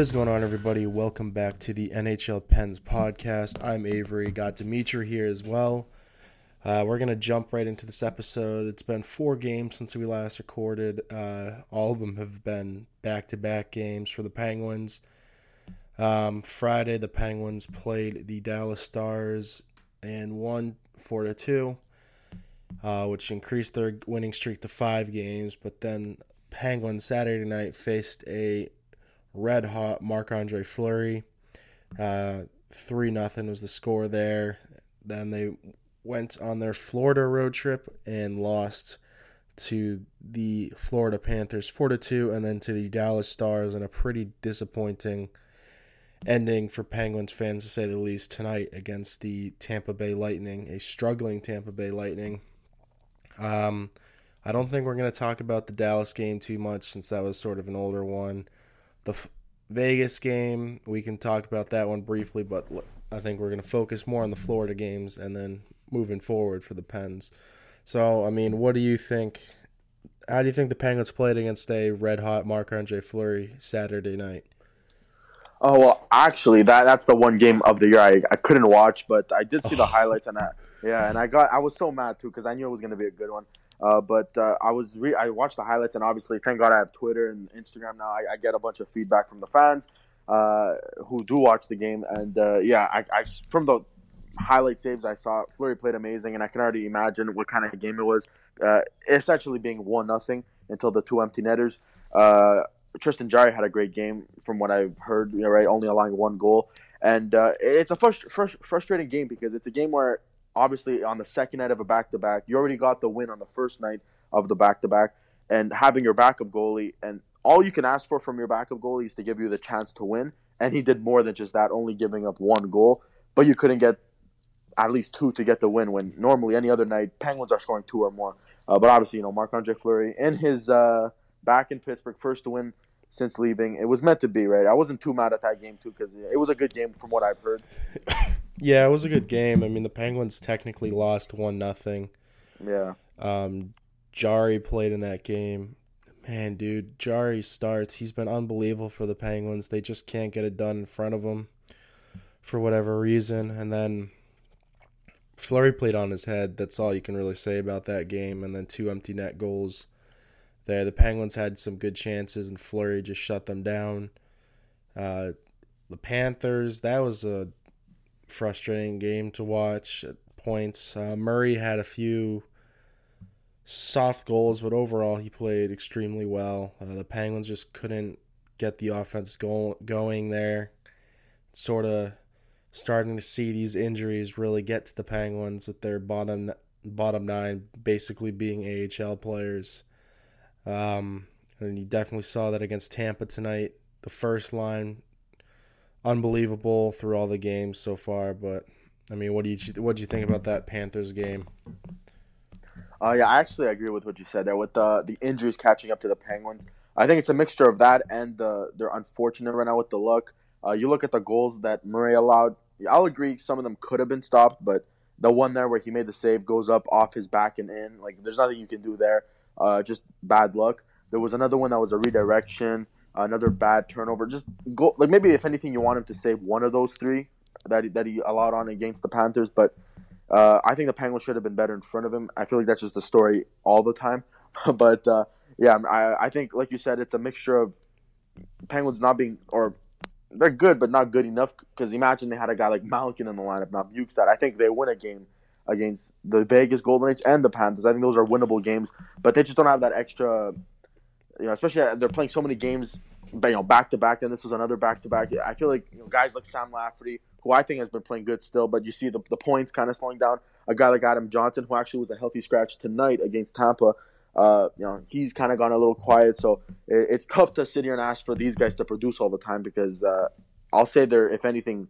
What is going on, everybody? Welcome back to the NHL Pens podcast. I'm Avery. Got Dimitri here as well. Uh, we're gonna jump right into this episode. It's been four games since we last recorded. Uh, all of them have been back-to-back games for the Penguins. Um, Friday, the Penguins played the Dallas Stars and won four to two, uh, which increased their winning streak to five games. But then Penguins Saturday night faced a red hot Marc Andre Fleury. Uh, three nothing was the score there. Then they went on their Florida road trip and lost to the Florida Panthers four to two, and then to the Dallas Stars in a pretty disappointing ending for Penguins fans to say the least tonight against the Tampa Bay Lightning, a struggling Tampa Bay Lightning. Um, I don't think we're going to talk about the Dallas game too much since that was sort of an older one. The F- Vegas game, we can talk about that one briefly, but I think we're going to focus more on the Florida games and then moving forward for the Pens. So, I mean, what do you think? How do you think the Penguins played against a red hot Marc Andre Fleury Saturday night? Oh well, actually, that that's the one game of the year I, I couldn't watch, but I did see the oh. highlights and that. Yeah, and I got I was so mad too because I knew it was gonna be a good one. Uh, but uh, I was re- I watched the highlights and obviously thank God I have Twitter and Instagram now. I, I get a bunch of feedback from the fans uh, who do watch the game, and uh, yeah, I, I from the highlight saves I saw, Fleury played amazing, and I can already imagine what kind of game it was. Uh, essentially being one nothing until the two empty netters. Tristan Jarry had a great game from what I've heard. You know, right, only allowing one goal, and it's a frust- frust- frustrating game because it's a game where obviously on the second night of a back to back, you already got the win on the first night of the back to back, and having your backup goalie and all you can ask for from your backup goalie is to give you the chance to win, and he did more than just that, only giving up one goal, but you couldn't get at least two to get the win when normally any other night Penguins are scoring two or more. Uh, but obviously, you know, Marc Andre Fleury in his uh, back in Pittsburgh, first win since leaving. It was meant to be, right? I wasn't too mad at that game too because it was a good game from what I've heard. Yeah, it was a good game. I mean, the Penguins technically lost one nothing. Yeah. Um, Jarry played in that game. Man, dude, Jarry starts. He's been unbelievable for the Penguins. They just can't get it done in front of him for whatever reason. And then Fleury played on his head. That's all you can really say about that game. And then two empty net goals there. The Penguins had some good chances, and Fleury just shut them down. Uh, the Panthers, that was a frustrating game to watch at points. Uh, Murray had a few soft goals, but overall he played extremely well. Uh, the Penguins just couldn't get the offense go- going there. Sort of starting to see these injuries really get to the Penguins with their bottom bottom nine basically being AHL players. Um, and you definitely saw that against Tampa tonight. The first line, unbelievable through all the games so far. But I mean, what do you what do you think about that Panthers game? Uh, yeah, I actually agree with what you said there. With the the injuries catching up to the Penguins, I think it's a mixture of that and the they're unfortunate right now with the luck. Uh, you look at the goals that Murray allowed. I'll agree some of them could have been stopped, but the one there where he made the save goes up off his back and in. Like there's nothing you can do there. Uh, just bad luck. There was another one that was a redirection, another bad turnover. Just go like maybe if anything you want him to save one of those three that he, that he allowed on against the Panthers, but uh, I think the Penguins should have been better in front of him. I feel like that's just the story all the time. but uh, yeah, I, I think like you said, it's a mixture of Penguins not being or they're good but not good enough. Because imagine they had a guy like Malkin in the lineup, not Bjugstad. I think they win a game against the Vegas Golden Knights and the Panthers. I think those are winnable games, but they just don't have that extra. You know, especially they're playing so many games, you know, back to back. And this was another back to back. I feel like you know, guys like Sam Lafferty, who I think has been playing good still, but you see the, the points kind of slowing down. A guy like Adam Johnson, who actually was a healthy scratch tonight against Tampa, uh, you know, he's kind of gone a little quiet. So it, it's tough to sit here and ask for these guys to produce all the time because uh, I'll say they're, if anything,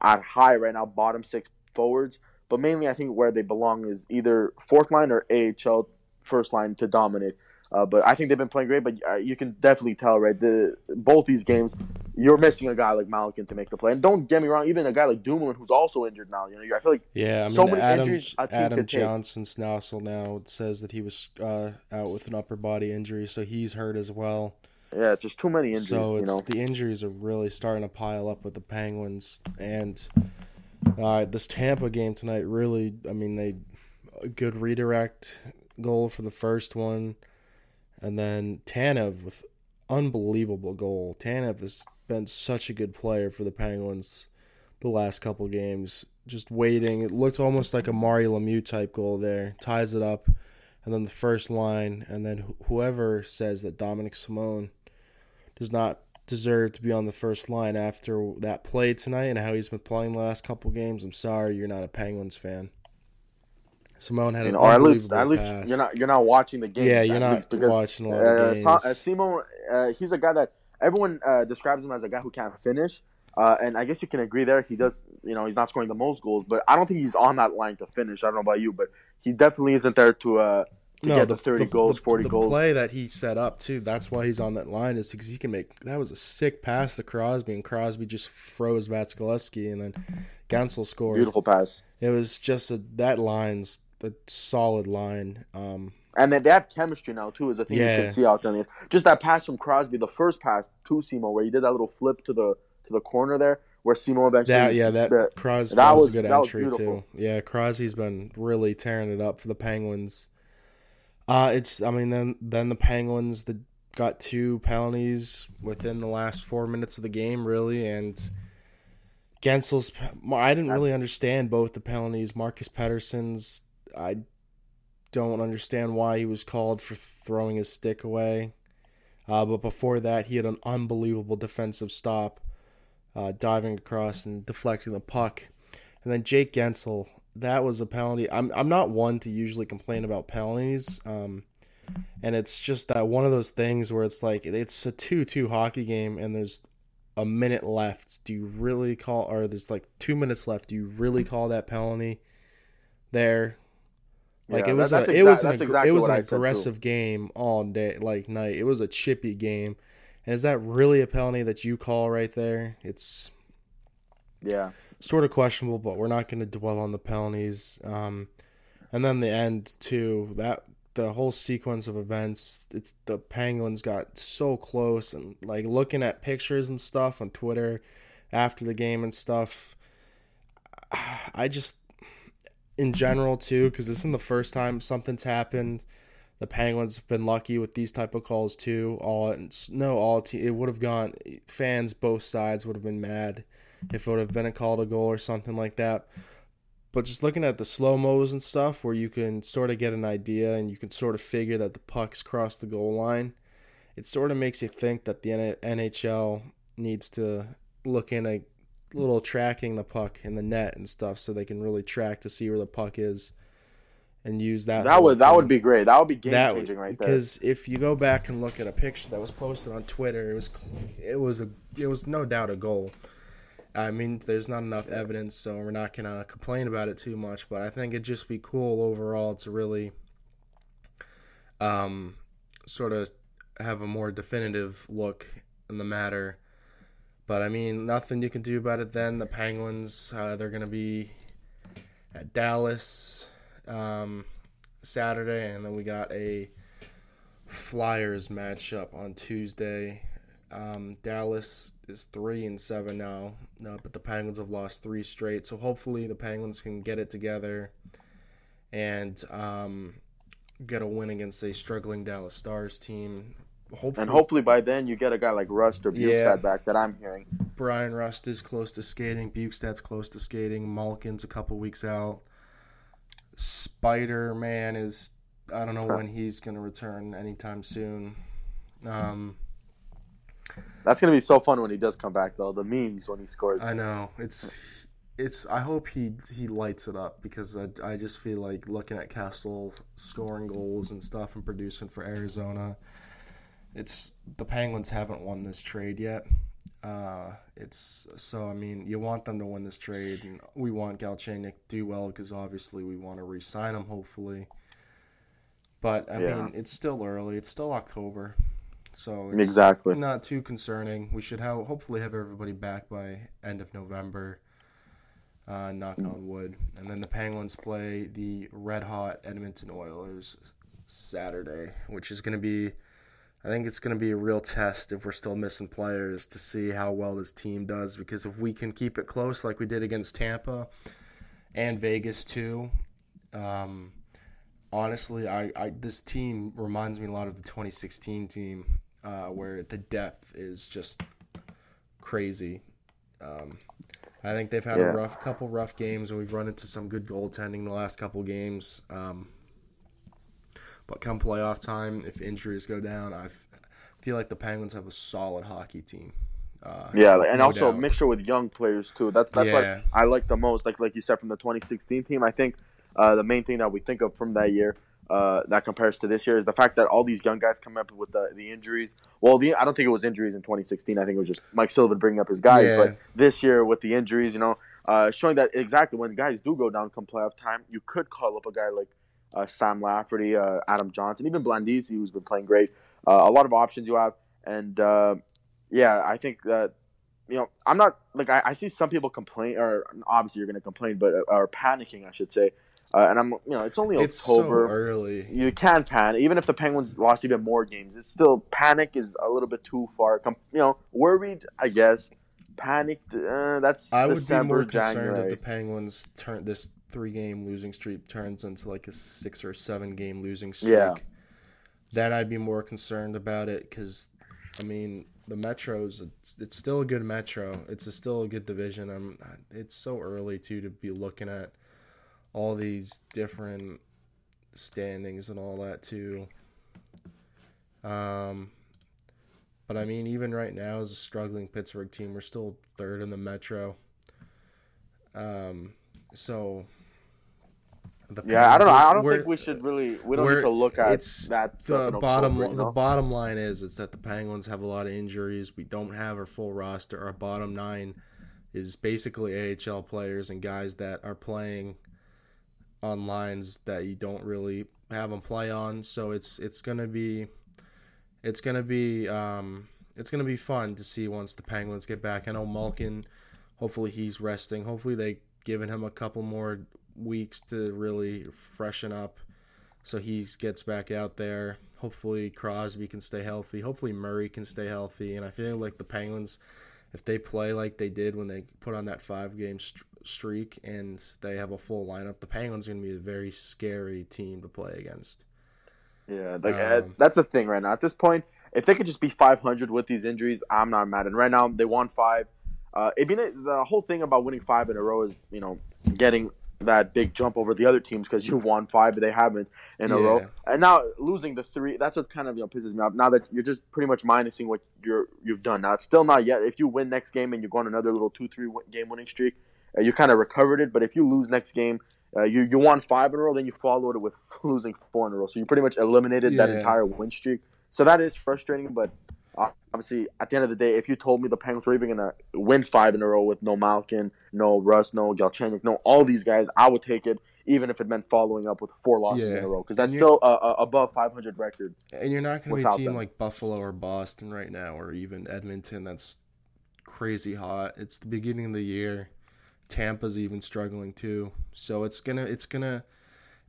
at high right now, bottom six forwards. But mainly, I think where they belong is either fourth line or AHL first line to dominate. Uh, but I think they've been playing great. But uh, you can definitely tell, right? The both these games, you're missing a guy like Malkin to make the play. And don't get me wrong, even a guy like Dumoulin, who's also injured now. You know, I feel like yeah, I mean, so many Adam, injuries. Adam. Johnson's now now says that he was uh, out with an upper body injury, so he's hurt as well. Yeah, just too many injuries. so you know. the injuries are really starting to pile up with the Penguins and uh, this Tampa game tonight. Really, I mean, they a good redirect goal for the first one, and then Tanev with unbelievable goal. Tanev has been such a good player for the Penguins the last couple games. Just waiting, it looked almost like a Mario Lemieux type goal there. Ties it up, and then the first line, and then wh- whoever says that Dominik Simon does not deserve to be on the first line after that play tonight and how he's been playing the last couple games. I'm sorry, you're not a Penguins fan. Simon had an or at least at least pass. you're not you're not watching the game. yeah, you're not because watching a lot of uh, games. Sa- uh, Simo, uh, he's a guy that everyone uh, describes him as a guy who can't finish. Uh, and I guess you can agree there. He does, you know, he's not scoring the most goals, but I don't think he's on that line to finish. I don't know about you, but he definitely isn't there to uh, to get the, 30 goals, 40 the goals. play that he set up too. That's why he's on that line is because he can make. That was a sick pass to Crosby, and Crosby just froze Vasilevskiy, and then Guentzel scored. Beautiful pass. It was just a that line's a solid line. Um, And then they have chemistry now too, is a thing Yeah. you can see out there. Just that pass from Crosby, the first pass to Simo, where he did that little flip to the to the corner there, where Simo eventually. that yeah, that the- Crosby that was, was- a good entry too. Yeah, Crosby's been really tearing it up for the Penguins. Uh it's I mean then then the Penguins the got two penalties within the last four minutes of the game really and Guentzel's I didn't really understand both the penalties. Marcus Pettersson's I don't understand why he was called for throwing his stick away. Uh, but before that, he had an unbelievable defensive stop, uh, diving across and deflecting the puck. And then Jake Guentzel, that was a penalty. I'm I'm not one to usually complain about penalties, um, and it's just that one of those things where it's like it's a two-two hockey game, and there's a minute left. Do you really call, or there's like two minutes left? Do you really call that penalty there? Like Yeah, it was that- a, it was an, exactly it was an I said, too. aggressive game all day, like night. It was a chippy game, and is that really a penalty that you call right there? It's Yeah. sort of questionable, but we're not going to dwell on the penalties. Um, and then the end too. That the whole sequence of events. It's the Penguins got so close, and like looking at pictures and stuff on Twitter after the game and stuff. I just, in general too, because this isn't the first time something's happened. The Penguins have been lucky with these type of calls too. All no, all te- it would have gone. Fans both sides would have been mad if it would have been a call to goal or something like that. But just looking at the slow mos and stuff, where you can sort of get an idea and you can sort of figure that the puck's crossed the goal line, it sort of makes you think that the NHL needs to look in a little tracking the puck in the net and stuff, so they can really track to see where the puck is, and use that. That would that would be great. That would be game That changing right there. Because if you go back and look at a picture that was posted on Twitter, it was it was a it was no doubt a goal. I mean, there's not enough evidence, so we're not gonna complain about it too much. But I think it'd just be cool overall to really, um, sort of have a more definitive look in the matter. But I mean, nothing you can do about it. Then the Penguins, uh, they're gonna be at Dallas um, Saturday, and then we got a Flyers matchup on Tuesday. Um, Dallas is three and seven now, no, but the Penguins have lost three straight. So hopefully the Penguins can get it together and um, get a win against a struggling Dallas Stars team. Hopefully, and hopefully by then you get a guy like Rust or Bjugstad Yeah. back that I'm hearing. Bryan Rust is close to skating. Bjugstad's close to skating. Malkin's a couple weeks out. Spider Man is I don't know when he's gonna return anytime soon. Um, That's gonna be so fun when he does come back though. The memes when he scores. I know it's it's. I hope he he lights it up because I I just feel like looking at Kessel scoring goals and stuff and producing for Arizona. It's the Penguins haven't won this trade yet. Uh, it's so I mean you want them to win this trade, and we want Galchenyuk to do well because obviously we want to re-sign him hopefully. But I Yeah. mean it's still early. It's still October, so it's Exactly. not too concerning. We should have hopefully have everybody back by end of November. Uh, knock on wood, and then the Penguins play the red hot Edmonton Oilers Saturday, which is going to be I think it's going to be a real test if we're still missing players to see how well this team does. Because if we can keep it close like we did against Tampa and Vegas too, um, honestly, I, I this team reminds me a lot of the 2016 team, uh, where the depth is just crazy. Um, I think they've had Yeah. a rough couple rough games, and we've run into some good goaltending the last couple games. Um, but come playoff time, if injuries go down, I feel like the Penguins have a solid hockey team. Uh, Yeah, and no also a doubt. mixture with young players too. That's that's Yeah. what I like the most. Like like you said from the 2016 team, I think uh, the main thing that we think of from that year uh, that compares to this year is the fact that all these young guys come up with the, the injuries. Well, the, I don't think it was injuries in 2016. I think it was just Mike Sullivan bringing up his guys. Yeah. But this year with the injuries, you know, uh, showing that exactly when guys do go down come playoff time, you could call up a guy like uh, Sam Lafferty, uh, Adam Johnson, even Blandisi, who's been playing great. Uh, a lot of options you have, and uh, yeah, I think that you know I'm not like I, I see some people complain, or obviously you're going to complain, but uh, are panicking, I should say. Uh, and I'm you know it's only it's so October. early. you can panic, even if the Penguins lost even more games. It's still panic is a little bit too far. Com- you know, worried, I guess. Panicked, uh, that's I would December, be more concerned January. if the Penguins turn this three game losing streak turns into like a six or seven game losing streak. Yeah. Then I'd be more concerned about it because, I mean, the Metros, it's, it's still a good Metro. It's a still a good division. I'm, it's so early too to be looking at all these different standings and all that too. Um, but I mean, even right now, as a struggling Pittsburgh team, we're still third in the Metro. Um, so. Yeah, I don't know. I don't we're- think we should really. We don't need to look at it's that. the bottom the know? bottom line is is that the Penguins have a lot of injuries. We don't have our full roster. Our bottom nine is basically AHL players and guys that are playing on lines that you don't really have them play on. So it's it's gonna be it's gonna be um, it's gonna be fun to see once the Penguins get back. I know Malkin. Hopefully he's resting. Hopefully they given him a couple more weeks to really freshen up so he gets back out there. Hopefully Crosby can stay healthy. Hopefully Murray can stay healthy. And I feel like the Penguins, if they play like they did when they put on that five game st- streak and they have a full lineup, the Penguins are going to be a very scary team to play against. Yeah, like uh, Um, that's the thing right now. At this point, if they could just be 500 with these injuries, I'm not mad. And right now, they won five. Uh, it mean the whole thing about winning five in a row is you know getting that big jump over the other teams because you've won five, but they haven't in a Yeah. row. And now losing the three, that's what kind of you know pisses me off. Now that you're just pretty much minusing what you're you've done. Now it's still not yet. If you win next game and you go on another little two three game winning streak, uh, you kind of recovered it. But if you lose next game, uh, you you won five in a row, then you followed it with losing four in a row. So you pretty much eliminated that entire win streak. So that is frustrating, but. Obviously, at the end of the day, if you told me the Penguins were even gonna win five in a row with no Malkin, no Rust, no Galchenyuk, no all these guys, I would take it, even if it meant following up with four losses Yeah. in a row, because that's still a, a above 500 record. And you're not going to be a team them. like Buffalo or Boston right now, or even Edmonton that's crazy hot. It's the beginning of the year. Tampa's even struggling too. So it's gonna it's gonna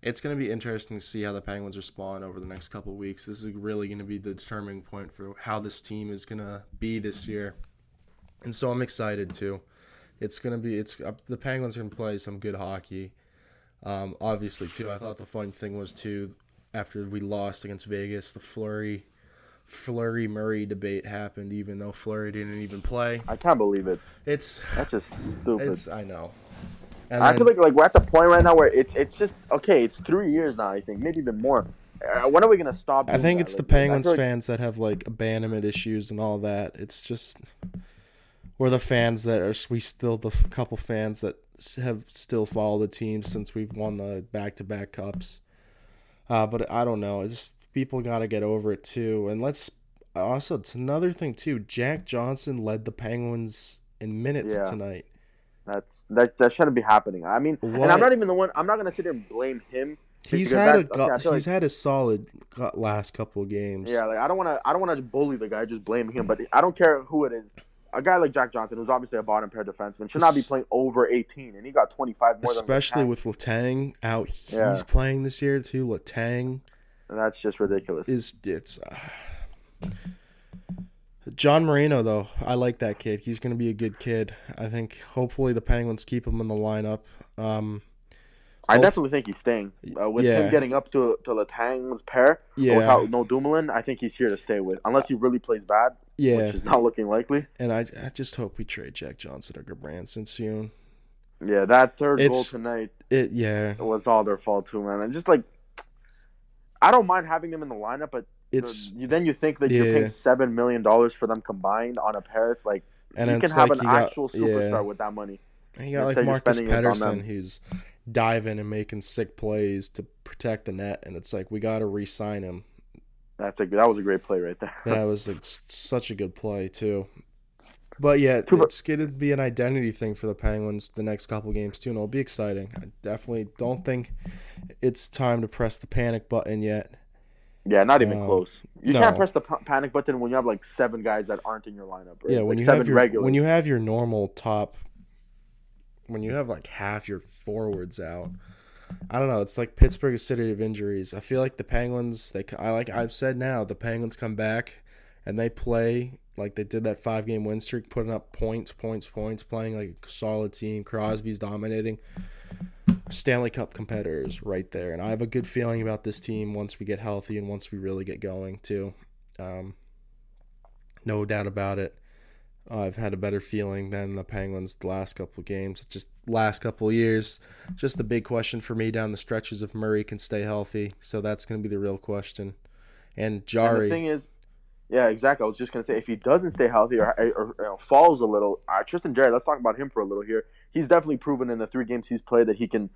it's gonna be interesting to see how the Penguins respond over the next couple of weeks. This is really gonna be the determining point for how this team is gonna be this year. And so I'm excited too. It's gonna be it's uh, the Penguins are gonna play some good hockey. Um, obviously too. I thought the fun thing was too after we lost against Vegas, the Fleury Fleury Murray debate happened, even though Fleury didn't even play. I can't believe it. It's That's just stupid. it's I know. And I then- feel like like we're at the point right now where it's it's just okay. It's three years now. I think maybe even more. Uh, when are we gonna stop? I think that? it's the Like, I Penguins like- fans that have like abandonment issues and all that. It's just we're the fans that are we still the couple fans that have still followed the team since we've won the back to back cups. Uh, but I don't know. It's just people got to get over it too. And let's also it's another thing too. Jack Johnson led the Penguins in minutes Yeah. tonight. That's that that shouldn't be happening. I mean, and I'm not even the one. I'm not gonna sit there and blame him. He's had a that- okay, go- I he's like- had a solid last couple of games. Yeah, like I don't want to. I don't want to bully the guy, just blame him. But I don't care who it is. A guy like Jack Johnson, who's obviously a bottom pair defenseman, should not be playing over 18, and he got 25 more. especially with Letang out. He's Yeah. playing this year too. Letang and that's just ridiculous. is it's. Uh, John Marino, though, I like that kid. He's going to be a good kid. I think hopefully the Penguins keep him in the lineup. Um, I definitely think he's staying. Uh, with Yeah. him getting up to to Letang's pair, yeah, without no Dumoulin, I think he's here to stay with. Unless he really plays bad, yeah, which is not looking likely. and I, I just hope we trade Jack Johnson or Branson soon. Yeah, that third goal It's- tonight It, yeah, was all their fault too, man. And just like, I don't mind having them in the lineup, but it's you, then you think that you're paying seven million dollars for them combined on a pair. It's like and you can have like an you got- actual superstar yeah. with that money. And you got like Instead, Marcus Pettersson who's diving and making sick plays to protect the net, and it's like we got to re-sign him. That's a that was a great play right there. That was like, such a good play too. But yeah, Too it's going to be an identity thing for the Penguins the next couple games too, and it'll be exciting. I definitely don't think it's time to press the panic button yet. Yeah, not even close. You No. can't press the pa- panic button when you have like seven guys that aren't in your lineup. Right? Yeah, It's when like you seven have your regulars. when you have your normal top, when you have like half your forwards out, I don't know. It's like Pittsburgh is city of injuries. I feel like the Penguins. They I like I've said now the Penguins come back and they play like they did that five game win streak, putting up points, points, points, playing like a solid team. Crosby's dominating. Stanley Cup competitors right there, and I have a good feeling about this team once we get healthy and once we really get going too. Um, no doubt about it. I've had a better feeling than the Penguins the last couple of games. Just last couple of years. Just the big question for me down the stretches if Murray can stay healthy. So that's going to be the real question. And And the thing is, yeah, exactly. I was just gonna say if he doesn't stay healthy or, or, know, falls a little, uh, Tristan Jarry. Let's talk about him for a little here. He's definitely proven in the three games he's played that he can,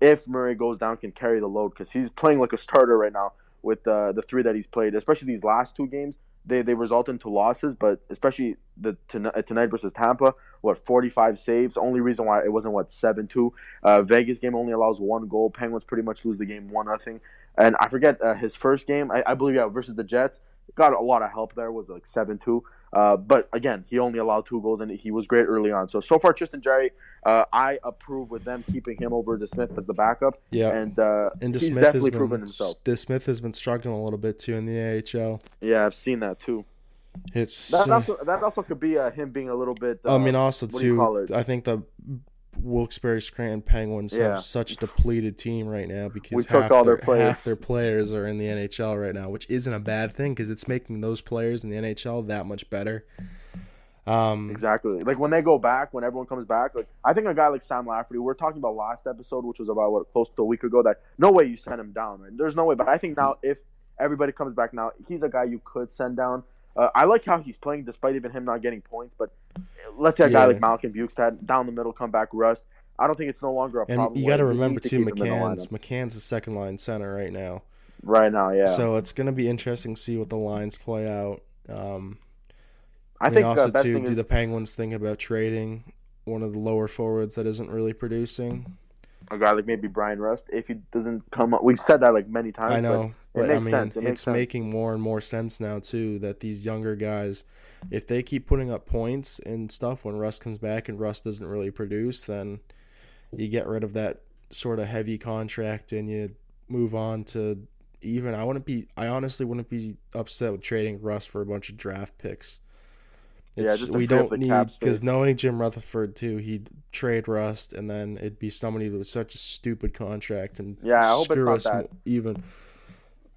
if Murray goes down, can carry the load because he's playing like a starter right now with uh, the three that he's played. Especially these last two games, they they result into losses, but especially the tonight, tonight versus Tampa, what forty five saves. Only reason why it wasn't what seven two. Uh, Vegas game only allows one goal. Penguins pretty much lose the game one nothing. And I forget uh, his first game. I, I believe yeah versus the Jets got a lot of help there. Was like seven two. Uh, but again, he only allowed two goals and he was great early on. So so far, Tristan Jarry, uh, I approve with them keeping him over DeSmith as the backup, yeah, and uh, and he's DeSmith definitely proven himself. DeSmith has been struggling a little bit too in the AHL. Yeah, I've seen that too. It's That uh, also, that also could be uh, him being a little bit. Uh, I mean, also what do you call too. it? I think the Wilkes-Barre Scranton Penguins Yeah. have such a depleted team right now because We took half all their their, players. half their players are in the NHL right now, which isn't a bad thing because it's making those players in the NHL that much better. Um, Exactly. Like when they go back, when everyone comes back, like I think a guy like Sam Lafferty, we are talking about last episode, which was about what close to a week ago. That no way you send him down. Right? There's no way. But I think now if everybody comes back now, he's a guy you could send down. Uh, I like how he's playing despite even him not getting points. But let's say a guy like Malkin Bjugstad down the middle, come back Rust. I don't think it's no longer a and problem. you got to remember to too, keep him in the McCann's. McCann's the second line center right now, right now. Yeah, so it's gonna be interesting to see what the lines play out. Um, I I think also uh, too, do is the Penguins think about trading one of the lower forwards that isn't really producing? A guy like maybe Bryan Rust if he doesn't come up. We've said that like many times. I know, but but, it I mean, sense. It it's sense. making more and more sense now too that these younger guys, if they keep putting up points and stuff when Rust comes back and Rust doesn't really produce, then you get rid of that sort of heavy contract and you move on to even. I wouldn't be. I honestly wouldn't be upset with trading Rust for a bunch of draft picks. Yeah, It's, just we don't need because knowing Jim Rutherford too, he'd trade Rust and then it'd be somebody with such a stupid contract and Yeah, I hope it's screw us that. even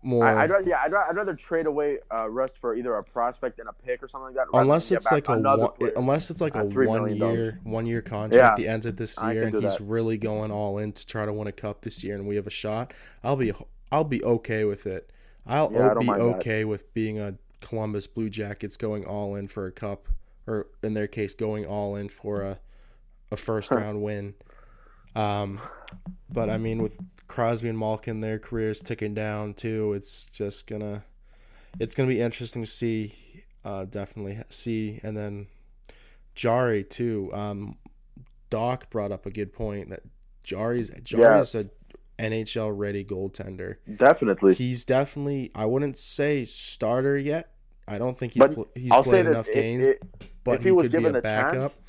more. I, I'd rather, yeah, I'd, I'd rather trade away uh, Rust for either a prospect and a pick or something like that. unless it's like a one, player. unless it's like a $3 year one year contract. Yeah, He ends it this year, and he's that. really going all in to try to win a cup this year, and we have a shot. I'll be I'll be okay with it. I'll Yeah, be mind that. okay with being a Columbus Blue Jackets going all in for a cup, or in their case, going all in for a a first round win. Um, but I mean, with Crosby and Malkin, their careers ticking down too. It's just gonna, it's gonna be interesting to see. Uh, definitely see, and then Jarry too. Um, Doc brought up a good point that Jarry's Jarry's Yes. a NHL ready goaltender. Definitely. He's definitely I wouldn't say starter yet. I don't think he's But pl- he's I'll say played this: enough if, games, if, but if he was could be given a the chance,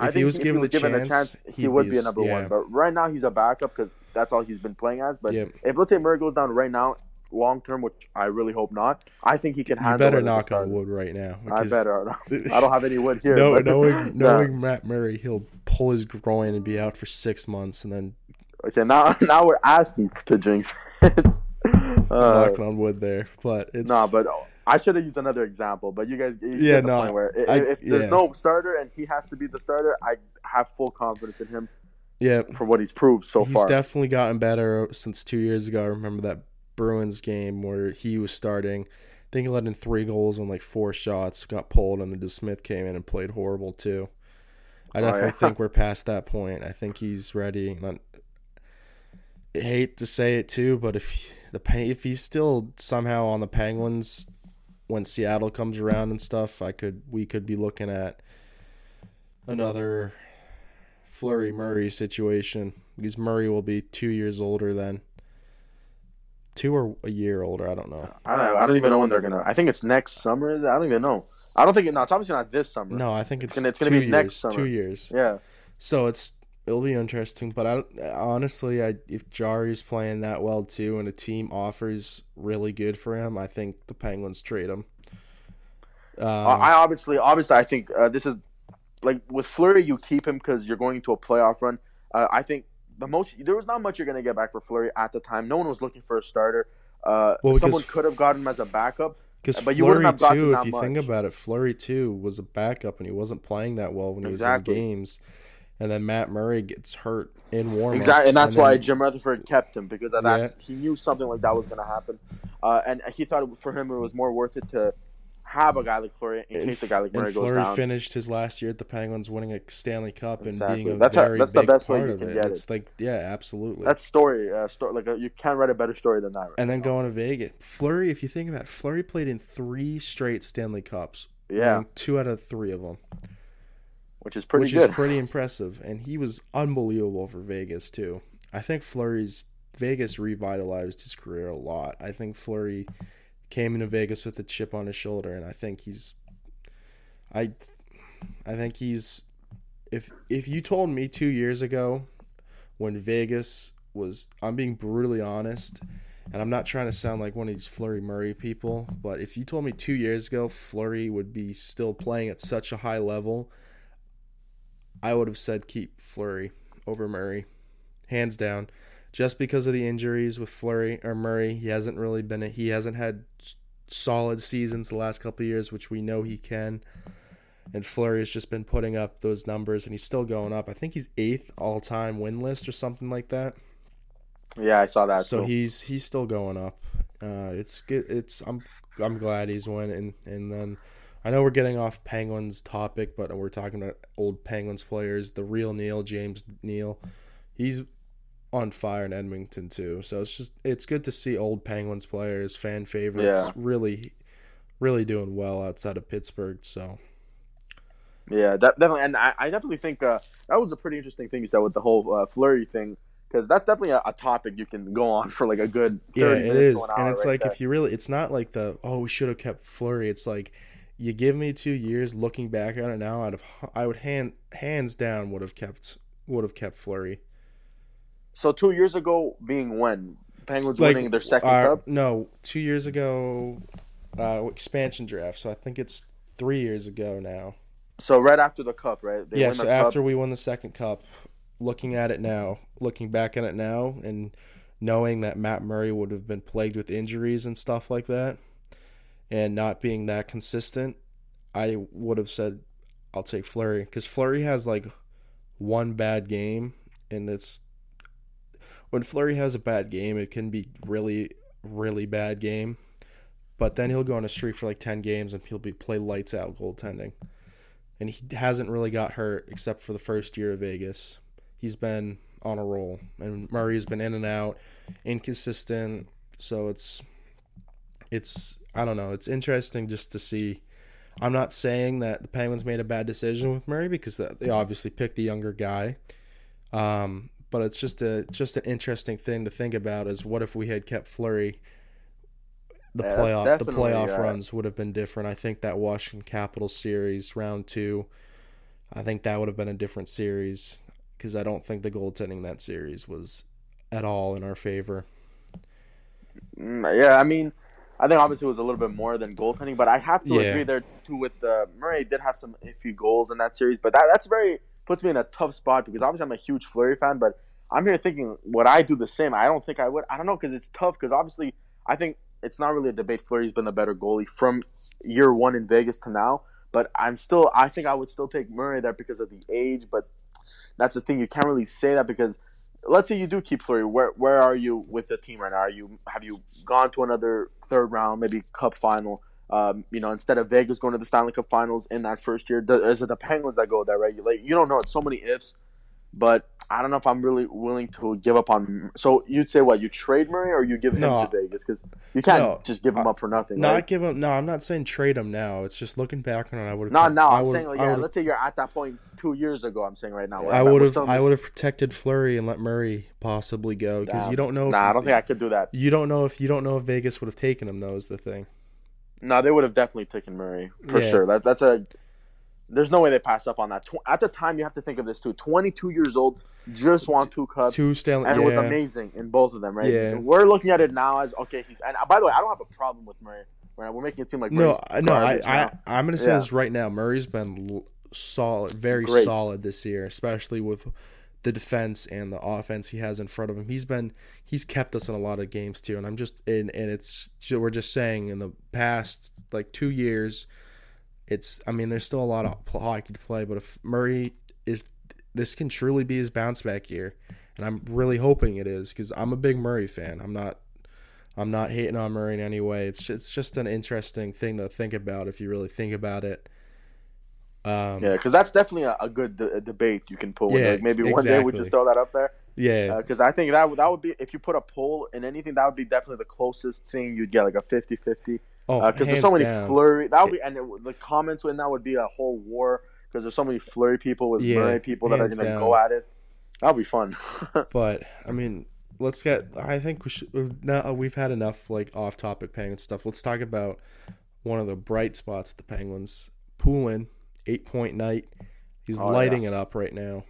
I If think he was if given he was the given chance, chance, he he'd be a number yeah. one. But right now, he's a backup because that's all he's been playing as. But Yeah. if let's say Murray goes down right now, long term, which I really hope not, I think he can You handle. better it knock on wood right now. I better. I don't have any wood here. No, knowing knowing Matt Murray, he'll pull his groin and be out for six months, and then Okay, now now we're asking to jinx. it. uh, knocking on wood there. But it's nah, but I should have used another example. But you guys, you Yeah, no, point where i- I- if there's yeah. no starter and he has to be the starter, I have full confidence in him yeah, for what he's proved so he's far. He's definitely gotten better since two years ago. I remember that Bruins game where he was starting. I think he let in three goals on like four shots, got pulled, and then DeSmith came in and played horrible too. I Oh, definitely yeah. think we're past that point. I think he's ready. Hate to say it too, but if the if he's still somehow on the Penguins when Seattle comes around and stuff, I could we could be looking at another Fleury Murray situation because Murray will be two years older then. Two or a year older, I don't know. I don't. Know. I don't even know when they're gonna. I think it's next summer. I don't even know. I don't think. No, it's obviously not this summer. No, I think it's, It's gonna- it's gonna be years, next summer. Two years. Yeah. So it's it'll be interesting, but I honestly, I if Jarry's playing that well too, and a team offers really good for him, I think the Penguins trade him. Um, I obviously, obviously, I think uh, this is like with Fleury, you keep him because you're going to a playoff run. Uh, I think the most there was not much you're going to get back for Fleury at the time. No one was looking for a starter. Uh, Well, someone could have gotten him as a backup. Because But you wouldn't Fleury have gotten too, if you think about it, Fleury too was a backup and he wasn't playing that well when he Exactly. was in games, and then Matt Murray gets hurt in warm Exactly, and that's why then, Jim Rutherford kept him because of that he knew something like that was going to happen, uh, and he thought for him it was more worth it to have a guy like Fleury in case a guy like and Murray goes Fleury down. finished his last year at the Penguins, winning a Stanley Cup and being a That's very that's the big best way you can it. get It's like yeah, absolutely. That's story, uh, story like uh you can't write a better story than that. Right and then now. going to Vegas, Fleury. If you think about it, Fleury played in three straight Stanley Cups. yeah, two out of three of them, which is pretty which good. is pretty impressive. And he was unbelievable for Vegas too. I think Fleury's Vegas revitalized his career a lot. I think Fleury came into Vegas with a chip on his shoulder, and I think he's, I, I think he's, if if you told me two years ago, when Vegas was, I'm being brutally honest. And I'm not trying to sound like one of these Fleury Murray people, but if you told me two years ago Fleury would be still playing at such a high level, I would have said keep Fleury over Murray, hands down. Just because of the injuries with Fleury or Murray, he hasn't really been. He hasn't had solid seasons the last couple of years, which we know he can. And Fleury has just been putting up those numbers, and he's still going up. I think he's eighth all time win list or something like that yeah, I saw that. so too. he's he's still going up. Uh, it's good. It's I'm I'm glad he's winning. And then I know we're getting off Penguins topic, but we're talking about old Penguins players. The real Neil James Neal, he's on fire in Edmonton too. So it's just it's good to see old Penguins players, fan favorites, Yeah. really really doing well outside of Pittsburgh. So Yeah, that, definitely, and I, I definitely think uh, that was a pretty interesting thing you said with the whole uh, Fleury thing, because that's definitely a, a topic you can go on for like a good yeah, it is, and it's right like there. if you really, it's not like the oh we should have kept Fleury. It's like you give me two years. Looking back on it now, I'd have I would hand hands down would have kept would have kept Fleury. so two years ago, being when Penguins Like, winning their second uh, cup, No, two years ago, uh, expansion draft. So I think it's three years ago now. so right after the cup, right? They yeah. So after cup. we won the second cup, looking at it now, looking back at it now, and knowing that Matt Murray would have been plagued with injuries and stuff like that, and not being that consistent, I would have said I'll take Fleury because Fleury has like one bad game, and it's when Fleury has a bad game, it can be really, really bad game. But then he'll go on a streak for like ten games and he'll be play lights out goaltending and he hasn't really got hurt except for the first year of Vegas. He's been on a roll, and Murray's been in and out, inconsistent. So it's it's I don't know. It's interesting just to see. I'm not saying that the Penguins made a bad decision with Murray because they obviously picked the younger guy. Um, but it's just a just an interesting thing to think about is what if we had kept Fleury the Yeah, playoff the playoff uh, runs would have been different. I think that Washington Capitals series round 2 I think that would have been a different series because I don't think the goaltending that series was at all in our favor. Mm, yeah, I mean, I think obviously it was a little bit more than goaltending, but I have to Yeah. agree there too with uh, Murray did have some iffy goals in that series, but that that's very puts me in a tough spot because obviously I'm a huge Fleury fan, but I'm here thinking would I do the same? I don't think I would. I don't know because it's tough because obviously I think it's not really a debate. Fleury's been the better goalie from year one in Vegas to now, but I'm still I think I would still take Murray there because of the age, but that's the thing you can't really say that because let's say you do keep Fleury, where where are you with the team right now? Are you have you gone to another third round, maybe cup final? Um, you know, instead of Vegas going to the Stanley Cup Finals in that first year, does, is it the Penguins that go there? Right? Like you don't know. It's so many ifs, but I don't know if I'm really willing to give up on. So you'd say what? You trade Murray or you give him No. to Vegas because you can't No. just give him up for nothing. Not right? give him. No, I'm not saying trade him now. It's just looking back on it. I would. Not now. I I'm saying, like, yeah. Let's say you're at that point two years ago. I'm saying right now. I would have. I would have protected Fleury and let Murray possibly go because Nah, you don't know. If, Nah, I don't think I could do that. You don't know if you don't know if Vegas would have taken him. though. Is the thing. No, they would have definitely taken Murray for Yeah. sure. That that's a. There's no way they pass up on that. At the time, you have to think of this too. 22 years old, just won two cups, Two Stanley. and it was amazing in both of them. Right? Yeah. We're looking at it now as okay. He's and uh, by the way, I don't have a problem with Murray. Right? We're making it seem like No, Murray's no, no. I, I, I am gonna say Yeah. this right now. Murray's been l- solid, very Great. solid this year, especially with the defense and the offense he has in front of him. He's been he's kept us in a lot of games too, and I'm just and and it's we're just saying in the past like two years, it's I mean there's still a lot of hockey to play, but if Murray is this can truly be his bounce back year, and I'm really hoping it is because I'm a big Murray fan. I'm not. I'm not hating on Murray in any way. It's just, it's just an interesting thing to think about if you really think about it. Um, Yeah, because that's definitely a, a good de- debate you can pull. Yeah, like maybe ex- one day we just throw that up there. yeah, Because I think that would, that would be if you put a poll in anything, that would be definitely the closest thing you'd get, like a 50-50. Oh, uh, because there's so many down. Fleury. That would be, and it, the comments in that would be a whole war because there's so many Fleury people with Yeah, Murray people that are gonna down. go at it. That'll be fun. But I mean, let's get. I think we should. Now uh, we've had enough like off-topic Penguin stuff. Let's talk about one of the bright spots at the Penguins. Poulin, eight-point night. He's Oh, lighting it up right now.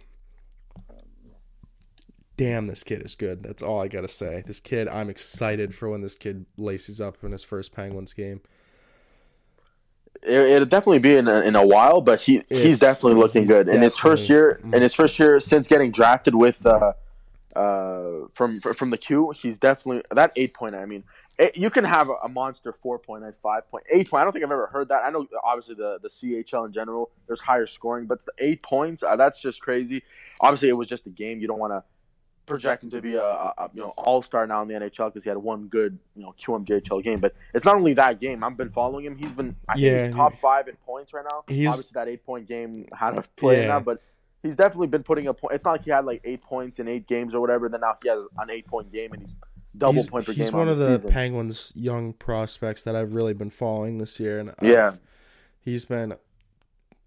Damn, this kid is good. That's all I gotta say. This kid, I'm excited for when this kid laces up in his first Penguins game. it, it'll definitely be in a, in a while, but he he's definitely looking he's good in his first definitely- year. In his first year since getting drafted with uh, uh, from from the Q, he's definitely that eight point. I mean, it, you can have a, a monster four point and five point, eight point. I don't think I've ever heard that. I know obviously the the CHL in general, there's higher scoring, but the eight points uh, that's just crazy. Obviously, it was just a game. You don't want to project him to be a, a a, you know all star now in the NHL because he had one good you know QMJHL game. But it's not only that game. I've been following him. He's been I Yeah, think he's top five in points right now. He's- Obviously, that eight point game had to play in Yeah. that, but he's definitely been putting a point. It's not like he had like eight points in eight games or whatever. Then now he has an eight point game and he's double he's, point per he's game. He's one on of the, season. Penguins' young prospects that I've really been following this year, and I've- Yeah, he's been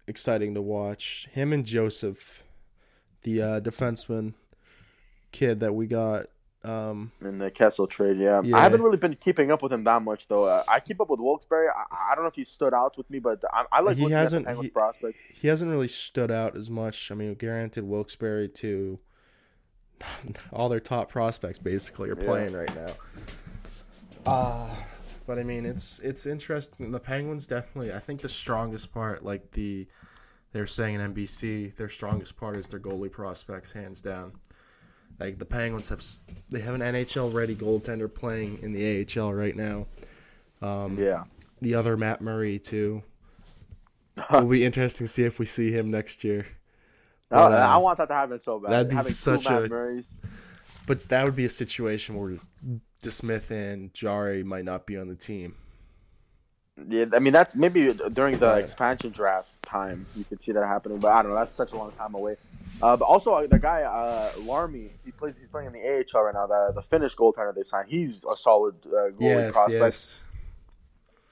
exciting to watch. Him and Joseph, the uh, defenseman kid that we got. Um, in the Kessel trade. Yeah. Yeah. I haven't really been keeping up with him that much though. Uh, I keep up with Wilkes-Barre. I, I don't know if he stood out with me, but I, I like He hasn't- he- prospects. he hasn't really stood out as much. I mean, granted, Wilkes-Barre to all their top prospects basically are Yeah. playing right now. Uh but I mean, it's it's interesting. The Penguins definitely. I think the strongest part, like the they're saying in NBC, their strongest part is their goalie prospects, hands down. Like the Penguins have, they have an NHL ready goaltender playing in the AHL right now. Um, Yeah. The other Matt Murray too. It'll be interesting to see if we see him next year. But, I want that to happen so bad. that'd be Having such a- Murrays. But that would be a situation where DeSmith and Jarry might not be on the team. Yeah, I mean that's maybe during the expansion draft time you could see that happening, but I don't know. That's such a long time away. Uh, but also uh, the guy uh, Larmi, he plays. He's playing in the AHL right now. The the Finnish goaltender they signed. He's a solid uh, goalie prospect. Yes.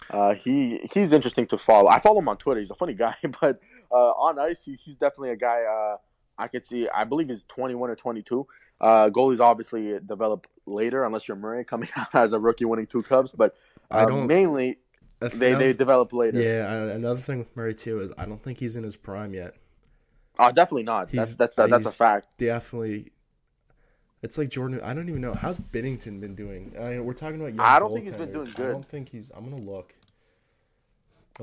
Uh, he he's interesting to follow. I follow him on Twitter. He's a funny guy, but uh, on ice, he, he's definitely a guy uh, I could see. I believe he's 21 or 22. Uh, goalies obviously develop later, unless you're Murray coming out as a rookie winning two cups. But uh, I don't- mainly they they develop later. Yeah, another thing with Murray too is I don't think he's in his prime yet. Oh, definitely not. That's He's- that's that's, that's a fact. Definitely, It's like Jordan. I don't even know how's Binnington been doing. I mean, we're talking about. I don't think he's been doing I don't think he's. I'm gonna look.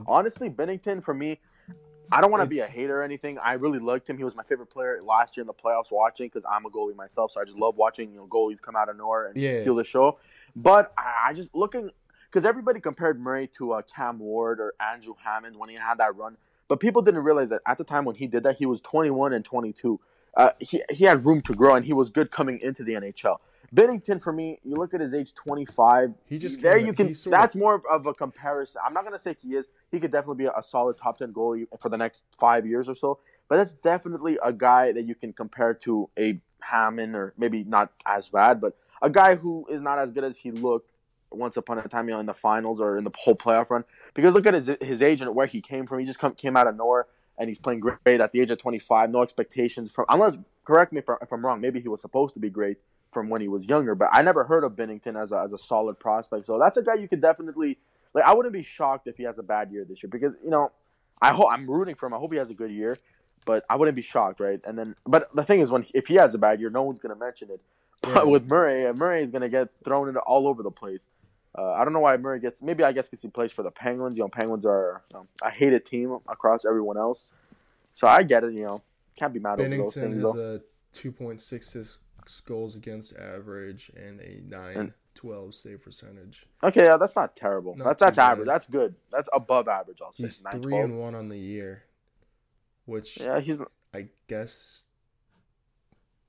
Honestly, Binnington for me, I don't want to be a hater or anything. I really liked him. He was my favorite player last year in the playoffs watching because I'm a goalie myself, so I just love watching you know goalies come out of nowhere and Yeah. steal the show. But I, I just looking because everybody compared Murray to uh, Cam Ward or Andrew Hammond when he had that run, but people didn't realize that at the time when he did that, he was 21 and 22. Uh, he he had room to grow and he was good coming into the NHL. Binnington, for me, you look at his age, 25. He just there you can. sort of- That's more of a comparison. I'm not gonna say he is. He could definitely be a solid top 10 goalie for the next five years or so. But that's definitely a guy that you can compare to a Hammond or maybe not as bad, but a guy who is not as good as he looked once upon a time, you know, in the finals or in the whole playoff run. Because look at his his age and where he came from. He just come, came out of nowhere and he's playing great at the age of 25. No expectations from unless correct me if, I- if I'm wrong. Maybe he was supposed to be great from when he was younger, but I never heard of Binnington as a, as a solid prospect. So that's a guy you could definitely like. I wouldn't be shocked if he has a bad year this year because you know I hope I'm rooting for him. I hope he has a good year, but I wouldn't be shocked, right? And then, but the thing is, when if he has a bad year, no one's gonna mention it. Yeah. But with Murray, Murray is gonna get thrown into all over the place. Uh, I don't know why Murray gets. Maybe I guess because he plays for the Penguins. You know, Penguins are um, I hate a hated team across everyone else. So I get it. You know, can't be mad over those Binnington things has though. a 2.66 goals against average and a 912 save percentage. Okay, yeah, that's not terrible. Not that's that's bad. average. That's good. That's above average. I'll say. He's Nine, three 12. and one on the year, which Yeah, he's. I guess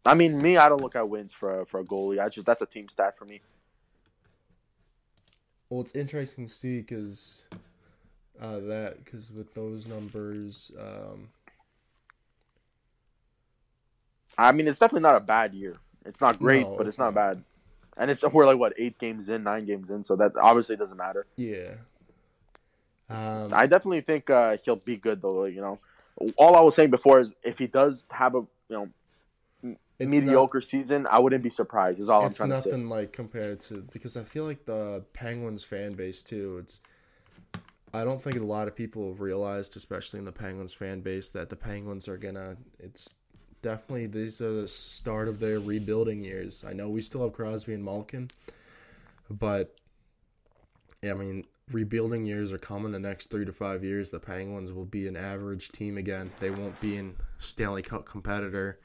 I mean, me, I don't look at wins for a, for a goalie. I just that's a team stat for me. Well, it's interesting to see because uh, that because with those numbers, um, I mean, it's definitely not a bad year. It's not great, No, but it's, it's not, not. bad. And it's we're like what eight games in, nine games in, so that obviously doesn't matter. yeah. Um, I definitely think uh, he'll be good though. You know, all I was saying before is if he does have a you know it's mediocre season, I wouldn't be surprised. Is all I'm it's trying to say. nothing like compared to because I feel like the Penguins fan base too. It's I don't think a lot of people have realized, especially in the Penguins fan base, that the Penguins are gonna. It's definitely these are the start of their rebuilding years. I know we still have Crosby and Malkin, but yeah, I mean rebuilding years are coming. The next three to five years, the Penguins will be an average team again. They won't be an Stanley Cup competitor.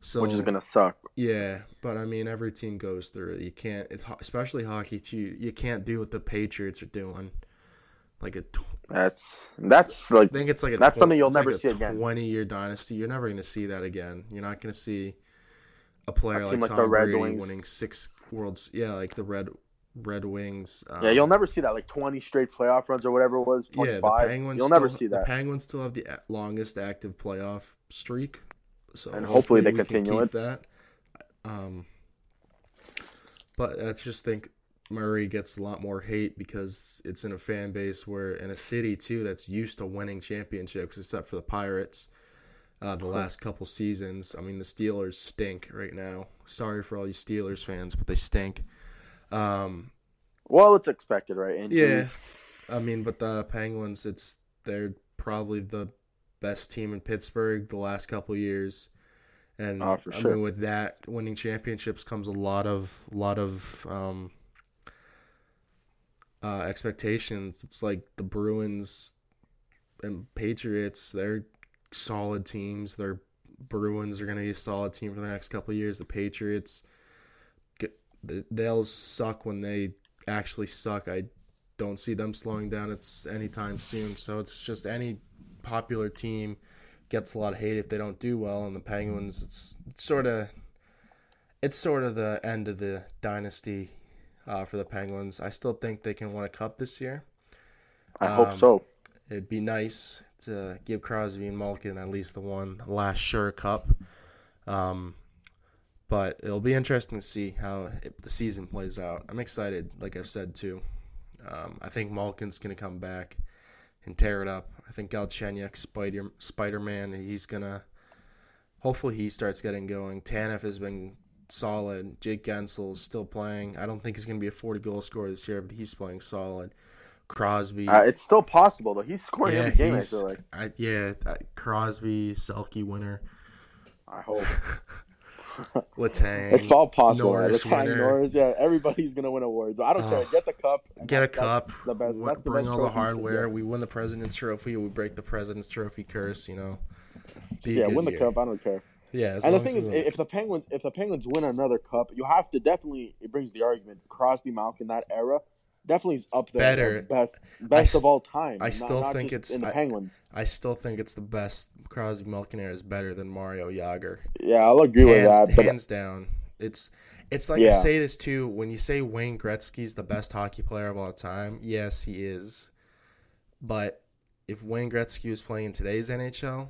So which is gonna suck. yeah, but I mean, every team goes through it. You can't, especially hockey too. You can't do what the Patriots are doing. Like a, tw- That's that's like I think it's like a. That's tw- something you'll like never a see again. Twenty-year dynasty. You're never going to see that again. You're not going to see a player like like Tom Brady Wings. winning six worlds. Yeah, like the Red Red Wings. Um, yeah, you'll never see that like 20 straight playoff runs or whatever it was. 25. Yeah, the Penguins. you'll never still- see that. The Penguins still have the longest active playoff streak, so And hopefully they we can continue keep that. Um, but I just think Murray gets a lot more hate because it's in a fan base where in a city too that's used to winning championships, except for the Pirates. Uh, the last couple seasons, I mean, the Steelers stink right now. Sorry for all you Steelers fans, but they stink. Um, Well, it's expected, right? yeah, I mean, but the Penguins, it's they're probably the best team in Pittsburgh the last couple years, and Oh, I sure. mean, with that winning championships comes a lot of lot of um, uh, expectations. It's like the Bruins and Patriots; they're solid teams. Their Bruins are going to be a solid team for the next couple of years. The Patriots, get, they'll suck when they actually suck. I don't see them slowing down. It's anytime soon. So it's just any popular team gets a lot of hate if they don't do well. And the Penguins, it's, it's sort of, it's sort of the end of the dynasty uh, for the Penguins. I still think they can win a cup this year. I hope Um, so. It'd be nice to give Crosby and Malkin at least the one last sure cup. Um, but it'll be interesting to see how it, the season plays out. I'm excited, like I've said too. Um, I think Malkin's gonna come back and tear it up. I think Galchenyuk, Spider Spider Man, he's gonna. Hopefully, he starts getting going. Tanev has been solid. Jake Guentzel is still playing. I don't think he's gonna be a 40 goal scorer this year, but he's playing solid. Crosby, Uh, it's still possible though. He's scoring yeah, every game. I feel like. I, yeah, uh, Crosby, Selke winner. I hope. Letang. It's all possible. Norris Letang, winner. Norris, yeah, everybody's gonna win awards. I don't Oh. care. Get the cup. Get a cup. The best, w- that's the bring best all the trophy you can hardware. We win the president's trophy. We break the president's trophy curse. You know. Be Yeah, win the year. cup. I don't care. Yeah. As and the thing is, win if the Penguins, if the Penguins win another cup, you have to definitely. It brings the argument. Crosby, Malkin, that era, definitely is up there. Better. best, best of all time. I still not think it's- in the I- Penguins. I still think it's the best. Crosby Malkin is better than Mario Jagr. Yeah, I'll agree with hands, that. But hands down. It's it's like I say this too. When you say Wayne Gretzky's the best hockey player of all time, yes, he is. But if Wayne Gretzky was playing in today's NHL,